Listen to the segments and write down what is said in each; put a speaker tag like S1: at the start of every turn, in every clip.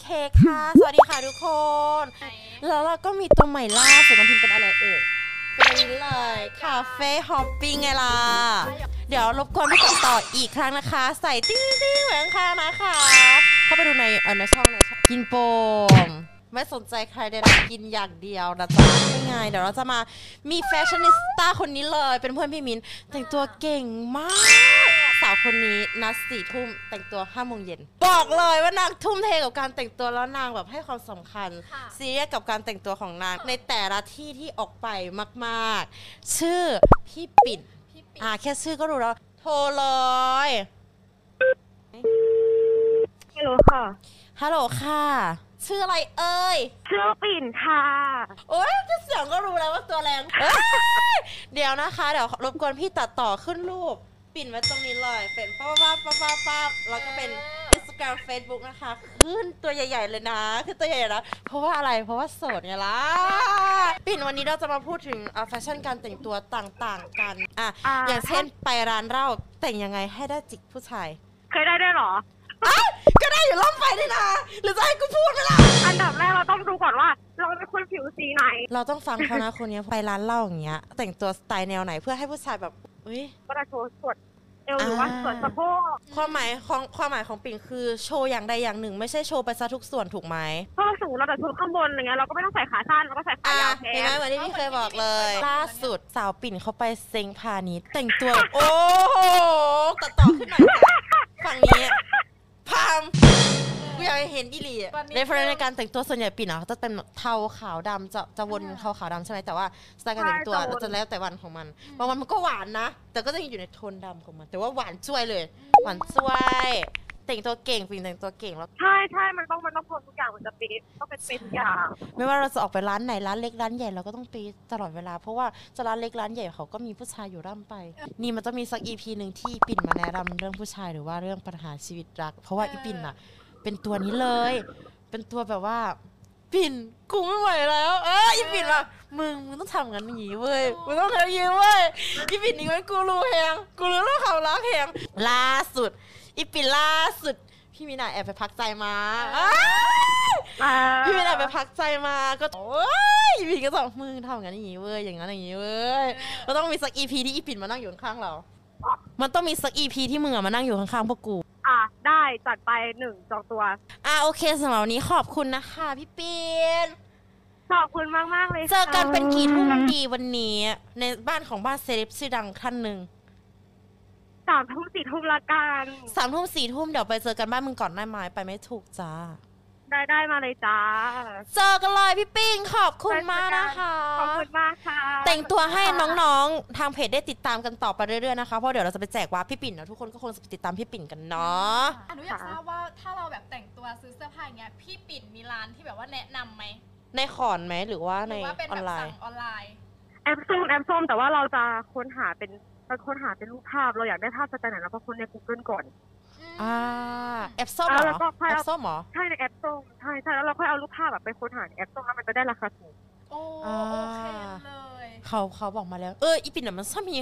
S1: เคค่ะ สวัสดีค่ะทุกคน แล้วเราก็มีตัวใหม่ล่าสุดน้องพิมเป็นอะไรเอ่ยเป็นอันนี้เลย cafe hopping ไงล่ะ เดี๋ยวรบกวนพี่ตัดต่ออีกครั้งนะคะ ใส่ติ้งติ้งๆไว้ข้างๆนะคะ เข้าไปดูในเออในช่องในช่องกินโป่งไม่สนใจใครใดๆกินอย่างเดียวนะจ๊ะไม่ไงเดี๋ยวเราจะมามี fashionista คนนี้เลย เป็นเพื่อนพี่มินแต่งตัวเก่งมาก สาวคนนี้นัดสี่ทุ่มแต่งตัวห้าโมงเย็นบอกเลยว่านางทุ่มเทกับการแต่งตัวแล้วนางแบบให้ความสำคัญ
S2: ค่ะ
S1: ซีเรียสกับการแต่งตัวของนาง ในแต่ละที่ที่ออกไปมากๆ ชื่อพี่ปิ่น
S2: พี่ปิ๊ก
S1: อ่าแค่ชื่อก็รู้แล้วโทรเลย
S3: ฮัลโหลค่ะ
S1: ฮัลโหลค่ะชื่ออะไรเอ่ย
S3: ชื่อปิ่นค่ะ
S1: โอ๊ยแค่เสียงก็รู้แล้วว่าตัวแรงเอ้ยเดี๋ยวนะคะ เดี๋ยวรบกวนพี่ตัดต่อขึ้นรูป ปิ่นไว้ตรงนี้เลย เป็นป้าป้าป้าป้าป้าแล้วก็เป็น Instagram Facebook นะคะ ขึ้นตัวใหญ่ ๆ เลยนะขึ้นตัวใหญ่ๆนะเพราะว่าอะไรเพราะว่าโสดไงล่ะปิ่นวันนี้เราจะมาพูดถึงแฟชั่นการแต่งตัวต่างๆ กันอะ
S3: อ่า
S1: อย่างเช่นไปร้านเหล้าแต่งยังไงให้ได้จิกผู้ชาย
S3: เคยได้ด้วยเหรอ
S1: อ้าวก็ได้อยู่ล่ำไปด้วยนะหรือจะให้กูพูดไหมล่ะ
S3: อันดับแรกเราต้องดูก่อนว่า เราเป็นคนผิวสีไหน
S1: เราต้องฟังเขานะคนนี้ไปร้านเหล้าอย่างเงี้ยแต่งตัวสไตล์แนวไหนเพื่อให้ผู้ชายแบบ อุ้ย
S3: ก็จะโชว์ส่วนเอวหรือว่า
S1: อ่า
S3: ส่วนสะโพก
S1: ความหมายของความหมายของปิ่นคือโชว์อย่างใดอย่างหนึ่ง ไม่ใช่โชว์ไปซะทุกส่วนถูกไหม
S3: ถ้าสมมติเราแต่ชุดข้างบนอย่างเงี้ยเราก็ไม่ต้องใส่ขาสั้นเราก็ใส่ขา
S1: อะ
S3: ยาวแท
S1: เห็นไหม
S3: น
S1: เหมือนที่พี่เคยบอกเลย ล่าสุดสาวปิ่นเขาไปเซ็งพาณิชย์แต่งตัวโอ้โหตัดต่อขึ้นหน่อยจ้ะฝั่งนี้พามกูอ ยากเห็นอีหลี reference ในการแต่งตัวส่วนใหญ่ปิ่นอะเขาจะเป็นแบบเทาขาวดำจะจะวนเทาขาวดำใช่ไหมแต่ว่าสไตล์การแต่งตัวจะแล้วแต่วันของมันบางวันมันก็หวานนะ แต่ก็จะอยู่ในโทนดำของมัน แต่ว่าหวานช่วยเลย หวานช่วย แต่งตัวเก่งปิ่นแต่งตัวเก่งแล้ว
S3: ใช่ใช่มันต้องมันต้องพอทุกอย่างมันจะเป๊ะต้องเป็นเป๊ะทุกอย่าง
S1: ไม่ว่าเราจะออกไปร้านไหนร้านเล็กร้านใหญ่เราก็ต้องเป๊ะตลอดเวลา เพราะว่าจะร้านเล็กร้านใหญ่เขาก็มีผู้ชายอยู่ร่ำไป นี่มันต้องมีสัก EP หนึ่งที่ปิ่นมาแนะนำเรื่องผู้ชายหรือว่าเรื่องปัญหาชีวิตรัก เพราะว่าอีปิ่นอะ เป็นตัวนี้เลย เป็นตัวแบบว่า ปิ่นกูไม่ไหวแล้วเอออีปิ่นอะมึงมึงต้องทำงั้นอย่างนี้เว้ยมึงต้องทำอย่างนี้เว้ยอีปิ่นนี่ไว้กูรู้แหงกูรู้เรื่องความรักแหงล่าสุด อีปิ่นล่าสุด พี่มีนาแอบไปพักใจมาอ้าย
S3: อ่า
S1: พี่วินแอบไปพักใจมาก็โอ้ยพี่ก็บอกมึงทำอย่างนั้นอย่างนี้เว้ยอย่างนั้นอย่างนี้เว้ยมันต้องมีสักอีพีที่อีปิ่นมานั่งอยู่ข้างๆเรา มันต้องมีสักอีพีที่มึงอะมานั่งอยู่ข้างๆพวกกู
S3: อะได้จัดไปหนึ่งจองตัว
S1: อะโอเคสำหรับวันนี้ขอบคุณนะคะพี่ปิ่น
S3: ขอบคุณมากมากๆเลยค่ะ
S1: เจอกันเป็นกี่ทุ่มดีวันนี้ ในบ้านของบ้านเซเลบชื่อดังท่านหนึ่ง
S3: สามทุ่มสี่ทุ่มละกัน
S1: สามทุ่มสี่ทุ่มเดี๋ยวไปเจอกันบ้านมึงก่อนได้ไหมไปไม่ถูกจ้า
S3: ได้ได้มาเลยจ้า
S1: เจอกันเลยพี่ปิ้งขอบคุณมากนะคะ
S3: ขอบคุณมากค่ะ
S1: แต่งตัวให้น้องๆ ทางเพจได้ติดตามกันต่อไปเรื่อยๆนะคะ เพราะเดี๋ยวเราจะไปแจกวาร์ปพี่ปิ่นนะทุกคนก็คงจะไปติดตามพี่ปิ่นกันเนาะ
S2: อะหนูอยากทราบว่าถ้าเราแบบแต่งตัวซื้อเสื้อผ้าอย่างเงี้ยพี่ปิ่นมีร้านที่แบบว่าแนะนำไหม
S1: ในขอนไหมหรือว่า
S2: ห
S1: ใน
S2: รือว่าเป็น
S1: ออ
S2: แบ
S1: น
S2: บ
S1: ไล
S2: สั่ง
S1: น์
S2: ออนไลน์
S3: แอปส้มแอปส้มแต่ว่าเราจะค้นหาเป็นเราค้นหาเป็นรูปภาพเราอยากได้ภาพสไตล์ไหนเราก็ค้นใน Google ก่อน
S1: อ่าแอปส้มเหร
S3: แล้ว
S1: อ
S3: ก็ค่อย
S1: แอ
S3: เอา
S1: ปส้มเหรอ
S3: ใช่ในแอปส้มใช่ใช่แล้วเราค่อยเอารูปภาพแบบไปค้นหาในแอปส้มแล้วมันจะได้ราคาถูก
S2: โอ้
S1: อ่า
S2: โอเคเลย
S1: เขาเขาบอกมาแล้ว เอออีปิ่นอะมันชอบมี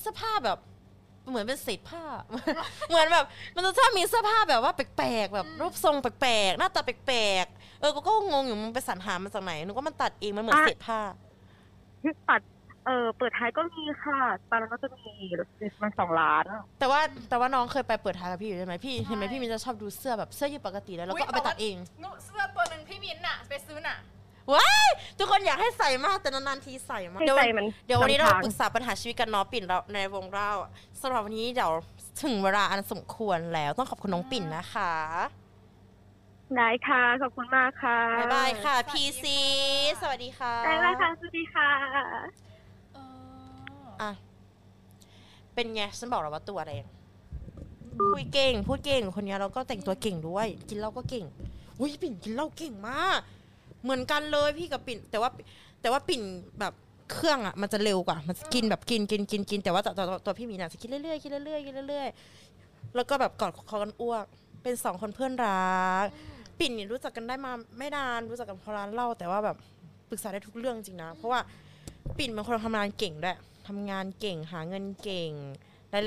S1: เสื้อผ้าแบบ เหมือนเป็นเศษผ้า เหมือนแบบ มันจะชอบมีเสื้อผ้าแบบว่าแปลกๆแบบ รูปทรงแปลกๆหน้าตาแปลกๆเออกูก็งงอยู่มันไปสรรหามาจากไหนนึกว่ามันตัดเองมันเหมือน
S3: อะ
S1: เศษผ้า
S3: ที่ตัดเออเปิดท้ายก็มีค่ะตอนนั้นก็จะมีมันสองล้าน
S1: แต่ว่าแต่ว่าน้องเคยไปเปิดท้ายกับพี่อยู่ใช่ไหมพี่เห็นไหมพี่มินจะชอบดูเสื้อแบบเสื้อยืดปกติแล้วแล้วก็เอาไปตัดเอง
S2: หนูเสื้อตัวหนึ่งพี่มิ้นท์น่ะ ไปซื้อน่ะ
S1: ว้ายทุกคนอยากให้ใส่มากแต่นานๆทีใส่มาก
S3: ให้
S1: เดี๋ยว
S3: ใจมัน
S1: เดี๋ยววันนี้เรา
S3: ทง
S1: ปรึกษาปัญหาชีวิตกันเนาะปิ่นเราในวงเราสำหรับวันนี้เดี๋ยวถึงเวลาอันสมควรแล้วต้องขอบคุณน้องปิ่นนะคะ
S3: ได้ค่ะ ขอบคุณมากค่ะ
S1: บ๊ายบายค่ะ
S2: สวัสดี
S1: พีซี
S2: ค่ะ
S1: สวัสดีค่ะ
S3: ได้เลยค่ะ สวัสดีค่ะ
S2: เออ
S1: อะ เป็นไงฉันบอกแล้วว่าตัวแรงคุยเก่ง พูดเก่งคนนี้เราก็แต่งตัวเก่งด้วย กินเหล้าก็เก่งอุ้ยปิ่นกินเหล้าเก่งมาก เหมือนกันเลยพี่กับปิ่น แต่ว่าแต่ว่าปิ่นแบบเครื่องอะมันจะเร็วกว่า มันกินแบบกินกินกินกินแต่ว่าตัวตัวตัวพี่มีน่ะจะกินเรื่อยๆกินเรื่อยๆกินเรื่อยๆแล้วก็แบบกอดคอกันอ้วก เป็นสองคนเพื่อนรักปิ่นเนี่ยรู้จักกันได้มาไม่นานรู้จักกันเพราะร้านเหล้าแต่ว่าแบบปรึกษาได้ทุกเรื่องจริงนะ เพราะว่าปิ่นเป็นคนทำงานเก่งด้วย ทำงานเก่งหาเงินเก่ง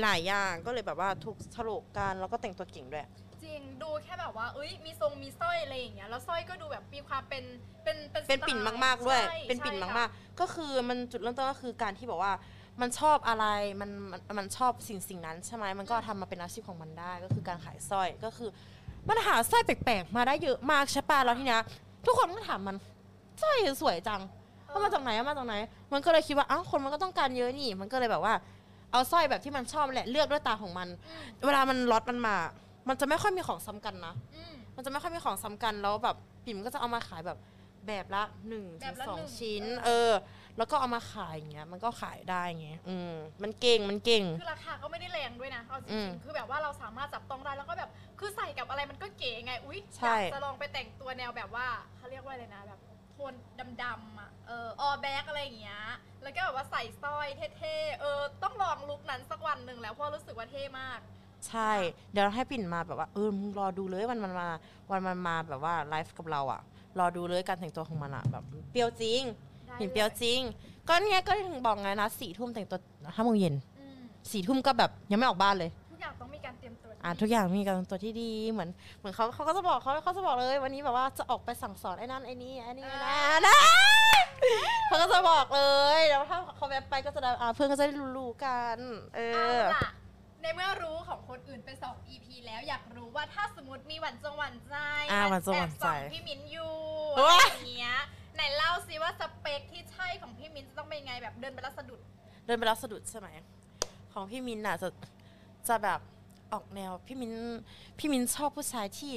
S1: หลายๆอย่างก็เลยแบบว่าทุกสโลกการแล้วก็แต่งตัวเก่งด้วย
S2: จริริงดูแค่แบบว่าเอ้ยมีทรงมีสร้อยอะไรอย่างเงี้ยแล้วสร้อยก็ดูแบบมีความเป็นเป็นเป็น
S1: เป็นปิ่นมากๆด้วย
S2: ใช่
S1: เป็นปิ่น
S2: ใช่
S1: มากๆ ก็คือมันจุดเริ่มต้นก็คือการที่บอกว่ามันชอบอะไรมันมันมันชอบสิ่งสิ่งนั้นใช่ไหมมันก็ทำมาเป็นอาชีพของมันได้ก็คือการขายสร้อยก็คือมันหาสร้อยแปลกๆ มาได้เยอะมากใช่ป่ะแล้วทีเนี้ยทุกคนก็ถามมันสร้อยสวยจัง เอามาจากไหนเอามาจากไหน มันก็เลยคิดว่าอ้าวคนมันก็ต้องการเยอะนี่ มันก็เลยแบบว่า เอาสร้อยแบบที่มันชอบแหละเลือกด้วยตาของมัน
S2: อืม
S1: เวลามันล็อตมันมา มันจะไม่ค่อยมีของซ้ำกันนะ
S2: อืม
S1: มันจะไม่ค่อยมีของซ้ำกันแล้วแบบปิ่มก็จะเอามาขายแบบแบบละหนึ่ง
S2: แบ
S1: ถึ
S2: บ
S1: ง
S2: ละ
S1: สอง
S2: หนึ่ง
S1: ชิ้น
S2: เออ
S1: เออ แล้วก็เอามาขายอย่างเงี้ย มันก็ขายได้ไงอืมมันเก่งมันเก่ง
S2: คือราคาก็ไม่ได้แรงด้วยนะเอาจ
S1: อื
S2: ริ
S1: ม
S2: งๆคือแบบว่าเราสามารถจับต้องได้แล้วก็แบบคือใส่กับอะไรมันก็เก๋ไง อุ๊ย
S1: ใช่
S2: อยากจะลองไปแต่งตัวแนวแบบว่าเขาเรียกว่าอะไรนะแบบ โทนดำๆอะเออ all black อะไรอย่างเงี้ย แล้วก็แบบว่าใส่สร้อยเท่ๆ เออ ต้องลอง look นั้นสักวันหนึ่งแล้วเพราะรู้สึกว่าเท่มาก
S1: ใช่ เดี๋ยวให้ปิ่นมาแบบว่าเออมึงรอดูเลยวันมันมาวันมันมาแบบว่าไลฟ์กับเราอะรอดูเลยการแต่งตัวของมันอะแบบเปรี้ยวจริง
S2: ได้
S1: ปิ่นเปรี้ยวจริง ก็เนี่ยก็ถึงบอกไงนะสี่ทุ่มแต่งตัวห้าโมงเย็น
S2: อืม
S1: สี่ทุ่มก็แบบยังไม่ออกบ้านเลย อ่าทุกอย่างมีการตัวที่ดีเหมือนเหมือนเขาเขาก็จะบอกเขาเขาจะบอกเลย วันนี้แบบว่าจะออกไปสั่งสอนไอ้นั่นไอ้นี่ไอ้นี่นะนะเขาก็จะบอกเลยแล้วถ้าเขาแวบไปก็จะได้อ่าเพื่อนก็จะได้รู้ๆกัน เอ
S2: เอา
S1: อ
S2: ล่ะในเมื่อรู้ของคนอื่นไปสอง EP แล้วอยากรู้ว่าถ้าสมมติมีหวันจงหวันใจ
S1: อ่าหวานจงหวานใจ
S2: แอบส่องพี่มิ้นอยู่
S1: โอ๊
S2: อะไร
S1: ย
S2: อย่างเงี้ยไหนเล่าซิว่าสเปคที่ใช่ของพี่มิ้นจะต้องเป็นยังไงแบบเดินไปแล้วสะดุด
S1: เดินไปแล้วสะดุดใช่ไหมของพี่มินน่ะจะจะแบบ ออกแนวพี่มินพี่มินชอบผู้ชายที่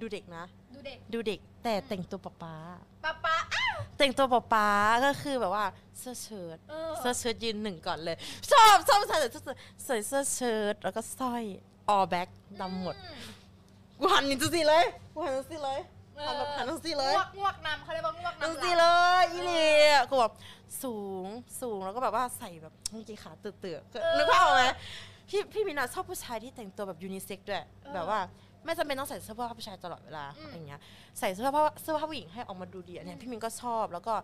S1: ดูเด็กนะ
S2: ดูเด็ก
S1: ดูเด็กแต่แต่งตัวป๊าป๊า
S2: ป๊าป๊าอ้าว
S1: แต่งตัวป๊าป๊าก็คือแบบว่าเสื้อเชิ้ต
S2: เออ
S1: เสื้อเชิ้ตยืนหนึ่งก่อนเลย ชอบชอบใส่เสื้อใส่เสื้อเชิ้ตแล้วก็สร้อยออแบ็คดำหมด
S2: อืม
S1: กูหันนี่จังสิเลยกูหันจังสิเลย
S2: เออ
S1: หันแบบหันจังสิเลย
S2: งวกงวกนำเขาเรียกว่างวก
S1: จัง
S2: นำ
S1: สิ
S2: ห
S1: เล
S2: ลัง
S1: ยอีเลียกูแบบสูงสูงแล้วก็แบบว่าใส่แบบกางเกงขาเตื่อยๆนึกภาพออกไหม พี่พี่มินอะชอบผู้ชายที่แต่งตัวแบบยูนิเซ็กด้วย แบบว่าไม่จำเป็นต้องใส่เสื้อผ้าผู้ชายตลอดเวลาอะไรอย่างเงี้ยใส่เสื้อผ้าเสื้อผ้าผู้หญิงให้ออกมาดูดีอันเนี้ยพี่มินก็ชอบแล้วก็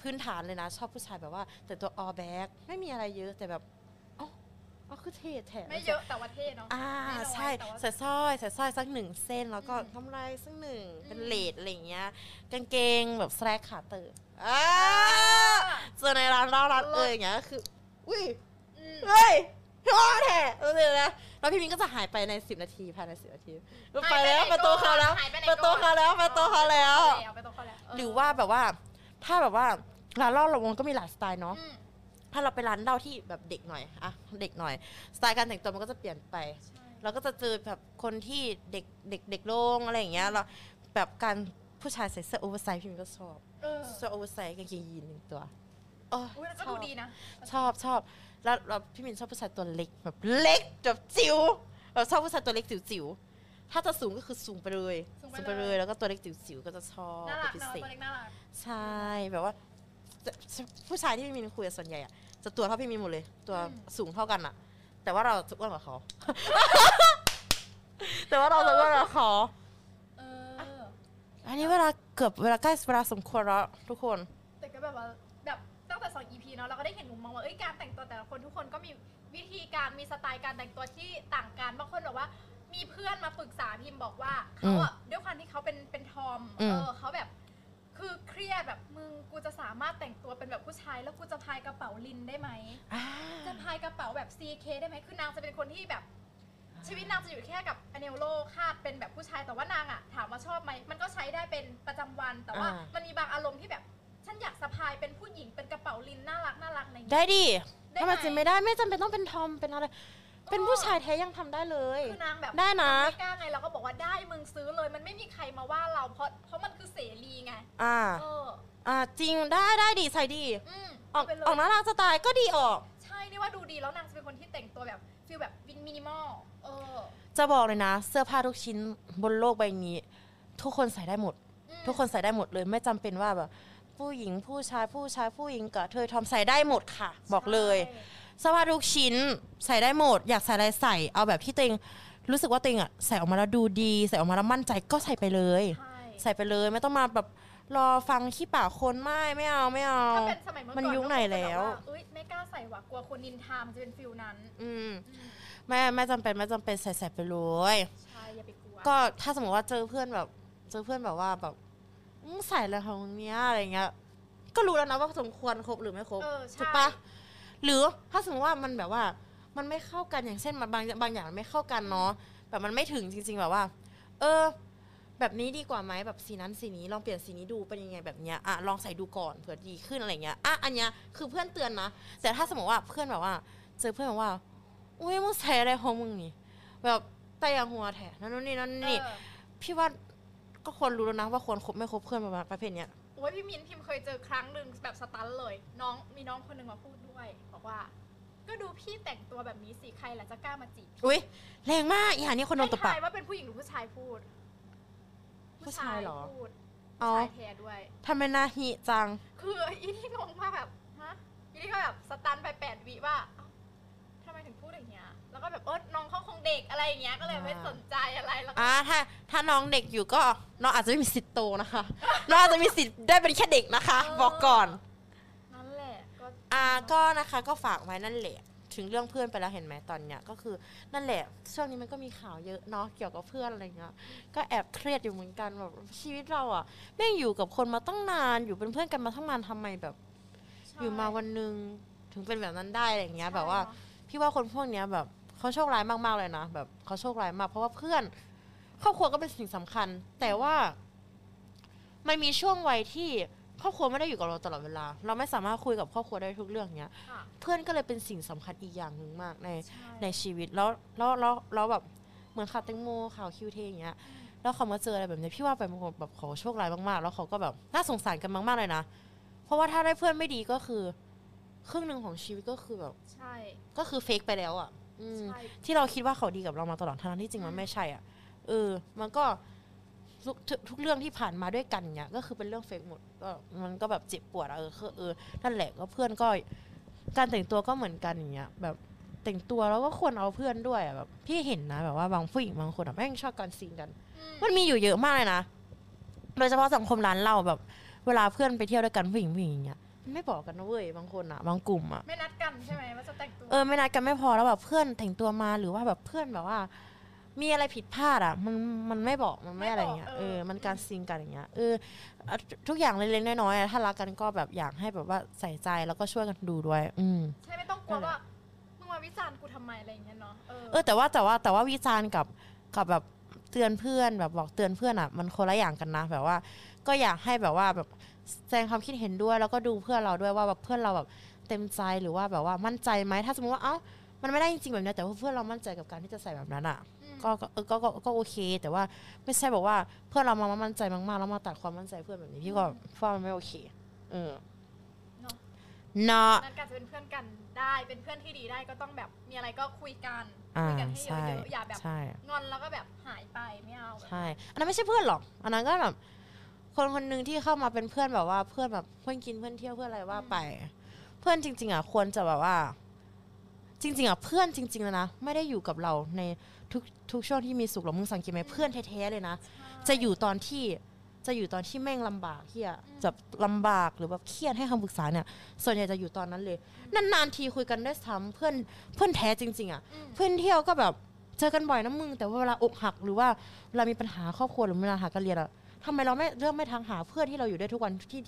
S1: พื้นฐานเลยนะ ชอบผู้ชายแบบว่า แต่งตัวออแบ็กไม่มีอะไรเยอะแต่แบบอ๋ออ๋อคือเท่แถม
S2: ไม่เยอะแต่ว่าเท่เนาะ
S1: อ่า
S2: ไม่น้อย
S1: ใช่
S2: แต่ว่า
S1: ใส่สร้อยใส่สร้อยสักหนึ่งเส้นแล้วก็
S2: อืม
S1: กำไรสักหนึ่งเป็น
S2: อืม
S1: เลดอะไรอย่างเงี้ยกางเกงแบบแสลกขาเติร์อ่าเจอในร้านร้านร้านเอออย่างเงี้ยคืออุ้ย
S2: อืม
S1: เฮ้ย พี่ว่าแท้เออเลยนะแล้วพี่มินก็จะหายไปในสิบนาทีภายในสิบนาทีไปแล้วประตูเขาแล้ว
S2: หายไปไหน
S1: ประตูเขาแล้วประตูเขาแล้ว
S2: ประตูเขาแล้วเห
S1: รือว่าแบบว่า ถ้าแบบว่าร้านเหล้าเราวงก็มีหลายสไตล์เนาะ
S2: อืม
S1: ถ้าเราไปร้านเหล้าที่แบบเด็กหน่อยอะเด็กหน่อย สไตล์การแต่งตัวมันก็จะเปลี่ยนไป
S2: ใช่
S1: เราก็จะเจอแบบคนที่เด็กเด็กเด็กลงอะไรอย่างเงี้ยเราแบบการผู้ชายใส่เสื้อโอเวอร์ไซส์พี่มินก็ชอบ
S2: เออ
S1: เสื้อโอเวอร์ไซส์กางเกงยีนหนึ่งตัว โอ้
S2: อุ้ยแล้วก็
S1: ชอ
S2: ดู
S1: บ
S2: ดีนะ
S1: ชอบชอบแล้วแล้วพี่มินชอบผู้ชายตัวเล็กแบบเล็กแบบจิ๋วแบบชอบผู้ชายตัวเล็กจิ๋วๆถ้าจะสูงก็คือสูงไปเลย
S2: สูงไป
S1: ไป
S2: เล
S1: เลยยแล้วก็ตัวเล็กจิ๋วๆก็จะชอบ
S2: น่า
S1: เป็
S2: รั
S1: น
S2: ก
S1: พิ
S2: เนาะ
S1: เศ
S2: ตัว
S1: ษ
S2: เล็กน่ารัก
S1: ใช่แบบว่าจะผู้ชายที่พี่มินคุยกับส่วนใหญ่อะจะตัวเท่าพี่มินหมดเลย ตัว
S2: อืม
S1: สูงเท่ากันอะแต่ว่าเราจะอ้วนกว่าเขา แต่ว่าเราจะอ้วนกว่าเขา
S2: เออ
S1: อันนี้เวลาเกือบเวลาใกล้เวลาสมควรแล้วทุกคน
S2: แต่ก็แบบว่าแบบ ตั้งแต่2 EP เนาะเราก็ได้เห็นมุมมองว่าเอ้ยการแต่งตัวแต่ละคนทุกคนก็มีวิธีการมีสไตล์การแต่งตัวที่ต่างกันบางคนบอกว่า มีเพื่อนมาปรึกษาพิมพ์บอกว่าเขาอะด้วยความที่เขาเป็นเป็นทอม
S1: อืม
S2: เออเขาแบบ คือเครียดแบบมึงกูจะสามารถแต่งตัวเป็นแบบผู้ชาย แล้วกูจะพายกระเป๋า LYN ได้ไหม
S1: อ่า
S2: จะพายกระเป๋าแบบ CK ได้ไหมคือนางจะเป็นคนที่แบบชีวิตนางจะอยู่แค่กับ Anello คาดเป็นแบบผู้ชายแต่ว่านางอะถามว่าชอบไหมมันก็ใช้ได้เป็นประจำวันแต่ว่า
S1: อ่ามั
S2: มันมีบางอารมณ์ที่แบบ ฉันอยากสะพายเป็นผู้หญิงเป็นกระเป๋า LYN น่ารักน่ารักอะไรอย่างเงี้ย
S1: ได้ดิ
S2: ได้
S1: ถ้ามัน
S2: ไหม
S1: จะไม่ได้ไม่จำเป็นต้องเป็นทอมเป็นอะไร เป็นผู้ชายแท้ยังทำได้เลย
S2: คือนางแบบ
S1: ได้นะ
S2: ไม่กล้าไงเราก็บอกว่าได้มึงซื้อเลยมันไม่มีใครมาว่าเราเพราะเพราะมันคือเสรีไง
S1: อ่า
S2: เออ
S1: อ่าจริงได้ได้ดีใส่ดี
S2: อืม
S1: ออก
S2: เาไปเลย
S1: ออกน่ารักสไตล์ก็ดีออก
S2: ใช่นี่ว่าดูดีแล้วนางจะเป็นคนที่แต่งตัวแบบ feel แบบวินมินิมอลเออ
S1: จะบอกเลยนะ เสื้อผ้าทุกชิ้นบนโลกใบนี้ ทุกคนใส่ได้หมด
S2: อืม
S1: ทุกคนใส่ได้หมดเลยไม่จำเป็นว่าแบบ ผู้หญิงผู้ชายผู้ชายผู้หญิงกับเธอทอมใส่ได้หมดค่ะ บอกเลย
S2: ใช่
S1: เสื้อผ้าทุกชิ้นใส่ได้หมด อยากใส่อะไรใส่เอาแบบที่ตัวเองรู้สึกว่าตัวเองอะใส่ออกมาแล้วดูดี ใส่ออกมาแล้วมั่นใจก็ใส่ไปเลย
S2: ใช่
S1: ใส่ไปเลยไม่ต้องมาแบบรอฟังขี้ปากคนไม่ไม่เอาไม่เอา
S2: ถ้าเป็นสมัยเมื่อก่อน
S1: มันยุคไหนแล้ว
S2: ก็จะบบาเอ้ยไม่กล้าใส่ว่ะกลัวคนนินทามนจะเป็นฟิลนั้น
S1: อืม
S2: อืม
S1: แม่แม่จำเป็นไม่จำเป็นใส่ใส่ไปเลย
S2: ใช่อย่าไปกลัววะ
S1: ก็ถ้าสมมติว่าเจอเพื่อนแบบ เจอเพื่อนแบบว่าแบบ มึงใส่อะไรของมึงเนี้ยอะไรเงี้ย ก็รู้แล้วนะว่าสมควรคบหรือไม่คบ
S2: เออ
S1: ถู
S2: ใช่
S1: กปะหรือถ้าสมมติว่ามันแบบว่า มันไม่เข้ากันอย่างเช่นมันบางบางอย่างมันไม่เข้ากันเนาะแบบมันไม่ถึงจริง ๆ แบบว่า เออ แบบนี้ดีกว่าไหมแบบสีนั้นสีนี้ลองเปลี่ยนสีนี้ดูเป็นยังไงแบบเนี้ยอะลองใส่ดูก่อนเผื่อดีขึ้นอะไรเงี้ยอะอันเนี้ยคือเพื่อนเตือนนะแต่ถ้าสมมติว่าเพื่อนแบบว่า เจอเพื่อนแบบว่าอุ้ยมึงใส่อะไรของมึงนี่แบบแต่อย่างหัวแถนั่นนู่นนี่นั่นนี่
S2: เออ
S1: พี่ว่า ก็ควรรู้แล้วนะว่าควรคบไม่คบเพื่อนประมาณประเภทเนี้ย
S2: โอ้ยพี่มินพิมเคยเจอครั้งหนึ่งแบบสตันเลย น้องมีน้องคนหนึ่งมาพูดด้วยบอกว่า ก็ดูพี่แต่งตัวแบบนี้สิใครล่ะจะกล้ามาจีบ
S1: อุ้ยแรงมากอีหานี่คนโดนตบปาก
S2: ให้ทายว่าเป็นผู้หญิงหรือผู้ชายพูด
S1: ผู้ชายเหรอ
S2: พูด
S1: เอา
S2: ผู้ชายแท้ด้วย
S1: ทำไมหนาหิจัง
S2: คืออีที่งงมากแบบฮะอีที่ก็แบบสตันไปแปดวิว่าเอ้าทำไมถึงพูดอย่างเงี้ย แล้วก็แบบเออน้องเขาคงเด็กอะไรอย่างเงี้ย ก็เลยไม่
S1: อ่า
S2: สนใจอะไรแล้วก็
S1: อ่าถ้าถ้าน้องเด็กอยู่ก็น้องอาจจะไม่มีสิทธิ์โตนะคะ น้องอาจจะมีสิทธิ์ได้เป็นแค่เด็กนะคะ บอกก่อน
S2: นั่นแหละก็
S1: อ่าก็นะคะก็ฝากไว้นั่นแหละ ถึงเรื่องเพื่อนไปแล้วเห็นไหมตอนเนี้ยก็คือนั่นแหละช่วงนี้มันก็มีข่าวเยอะเนาะเกี่ยวกับเพื่อนอะไรเงี้ยก็แอบเครียดอยู่เหมือนกันแบบชีวิตเราอะแม่งอยู่กับคนมาตั้งนานอยู่เป็นเพื่อนกันมาตั้งนานทำไมแบบ
S2: ใช่
S1: อยู่มาวันหนึ่งถึงเป็นแบบนั้นได้อะไรอย่างเงี้ย
S2: ใช่
S1: แบบว่า
S2: เนอะ
S1: พี่ว่าคนพวกเนี้ยแบบเขาโชคร้ายมากๆเลยนะแบบเขาโชคร้ายมากเพราะว่าเพื่อนครอบครัวก็เป็นสิ่งสำคัญ แต่ว่ามันมีช่วงวัยที่ครอบครัวไม่ได้อยู่กับเราตลอดเวลา เราไม่สามารถคุยกับครอบครัวได้ทุกเรื่องเนี้ย
S2: ค่ะ
S1: เพื่อนก็เลยเป็นสิ่งสำคัญอีกอย่างหนึ่งมากใน
S2: ใช่
S1: ในชีวิตแล้วแล้วแล้วแล้วแบบเหมือนข่าวแตงโมข่าวคิวเทอย่างเงี้ยแล้วเขามาเจออะไรแบบเนี้ยพี่ว่าเป็นคนแบบเขาโชคร้ายมากๆ แล้วเขาก็แบบน่าสงสารกันมากๆเลยนะเพราะว่าถ้าได้เพื่อนไม่ดีก็คือ ครึ่งหนึ่งของชีวิตก็คือแบบ
S2: ใช่
S1: ก็คือเฟกไปแล้วอะ อืม
S2: ใช่
S1: ที่เราคิดว่าเขาดีกับเรามาตลอดทั้งที่จริง
S2: อื
S1: มัน
S2: ม
S1: ไม่ใช่อะ เออ มันก็ทุกทุกทุกเรื่องที่ผ่านมาด้วยกันเนี้ยก็คือเป็นเรื่องเฟกหมดก็มันก็แบบเจ็บปวดอะเออคือเออนั่นแหละก็เพื่อนก็ การแต่งตัวก็เหมือนกันอย่างเงี้ย แบบแต่งตัวแล้วก็ควรเอาเพื่อนด้วยอะแบบพี่เห็นนะแบบว่าบางผู้หญิงบางคนอะแม่งชอบการซิงกัน
S2: อืม
S1: มันมีอยู่เยอะมากเลยนะ โดยเฉพาะสังคมร้านเราแบบ เวลาเพื่อนไปเที่ยวด้วยกันผู้หญิงผู้หญิงอย่างเงี้ยมัน ไม่บอกกันนะเว้ยบางคนอะบางกลุ่มอะ
S2: ไม่นัดกันใช่ไหมว่าจะแต่งตัว
S1: เออไม่นัดกันไม่พอแล้วแบบเพื่อนแต่งตัวมาหรือว่าแบบเพื่อนแบบว่า มีอะไรผิดพลาดอะ มันมันไม่บอกมันไม่อะไรเงี้ยเออมันการซิงกันอย่างเงี้ยเอออะทุกอย่างเล็กๆน้อยๆอะถ้ารักกันก็แบบอยากให้แบบว่าใส่ใจแล้วก็ช่วยกันดูด้วย อืม
S2: ใช่ไม่ต้องกลัว
S1: นั่นแหละ
S2: ว่ามึงมาวิจารณ์กูทำไมอะไรอย่างเงี้ยเนาะเออ
S1: เออแต่ว่าแต่ว่าแต่ว่าวิจารณ์กับกับแบบเตือนเพื่อนแบบบอกเตือนเพื่อนอะ มันคนละอย่างกันนะแบบว่า ก็อยากให้แบบว่าแบบ แสดงความคิดเห็นด้วย แล้วก็ดูเพื่อนเราด้วยว่าแบบเพื่อนเราแบบเต็มใจหรือว่าแบบว่ามั่นใจไหมถ้าสมมติว่าเอ้ามันไม่ได้จริงๆแบบเนี้ยแต่ว่าเพื่อนเรามั่นใจกับการที่จะใส่แบบนั้นอะ
S2: อืม
S1: ก็ก็เออก็ก็ก็โอเค แต่ว่าไม่ใช่บอกว่าเพื่อนเรามามั่นใจมากๆแล้วมาตัดความมั่นใจเพื่อนแบบนี้พี่ก็ว่ามันไม่โอเคเออ
S2: เนาะ
S1: เนาะ
S2: นั่นการจะเป็นเพื่อนกันได้เป็นเพื่อนที่ดีได้ก็ต้องแบบมีอะไรก็คุยกัน
S1: อ่า
S2: คุยกันให้
S1: ใช่
S2: เยอะๆอย่าแบบ
S1: ใช่
S2: งอนแล้วก็แบบหายไปไม่เอาแบบ
S1: ใช่ อันนั้นไม่ใช่เพื่อนหรอก อันนั้นก็แบบ คนคนหนึ่งที่เข้ามาเป็นเพื่อนแบบว่าเพื่อนแบบเพื่อนกินเพื่อนเที่ยวเพื่อนอะไรว่าไป เพื่อนจริง ๆอะควรจะแบบว่า จริง ๆอะเพื่อนจริงๆแล้วนะไม่ได้อยู่กับเราในทุกทุกช่วงที่มีสุขหรอกมึงสังเกตไหมเพื่อนแท้ๆเลยนะจะอยู่ตอนที่จะอยู่ตอนที่แม่งลำบากที่อะแบบลำบากหรือแบบเครียดให้คำปรึกษาเนี่ย ส่วนใหญ่จะอยู่ตอนนั้นเลยนานๆทีคุยกันได้ซ้ำเพื่อนเพื่อนแท้จริง ๆอะ
S2: อืม
S1: เพื่อนเที่ยวก็แบบเจอกันบ่อยนะมึงแต่ว่าเวลาอกหักหรือว่าเวลามีปัญหาครอบครัวหรือเวลาหาการเรียนอะ ทำไมเราไม่เริ่มไม่ทางหาเพื่อนที่เราอยู่ด้วยทุกวันที่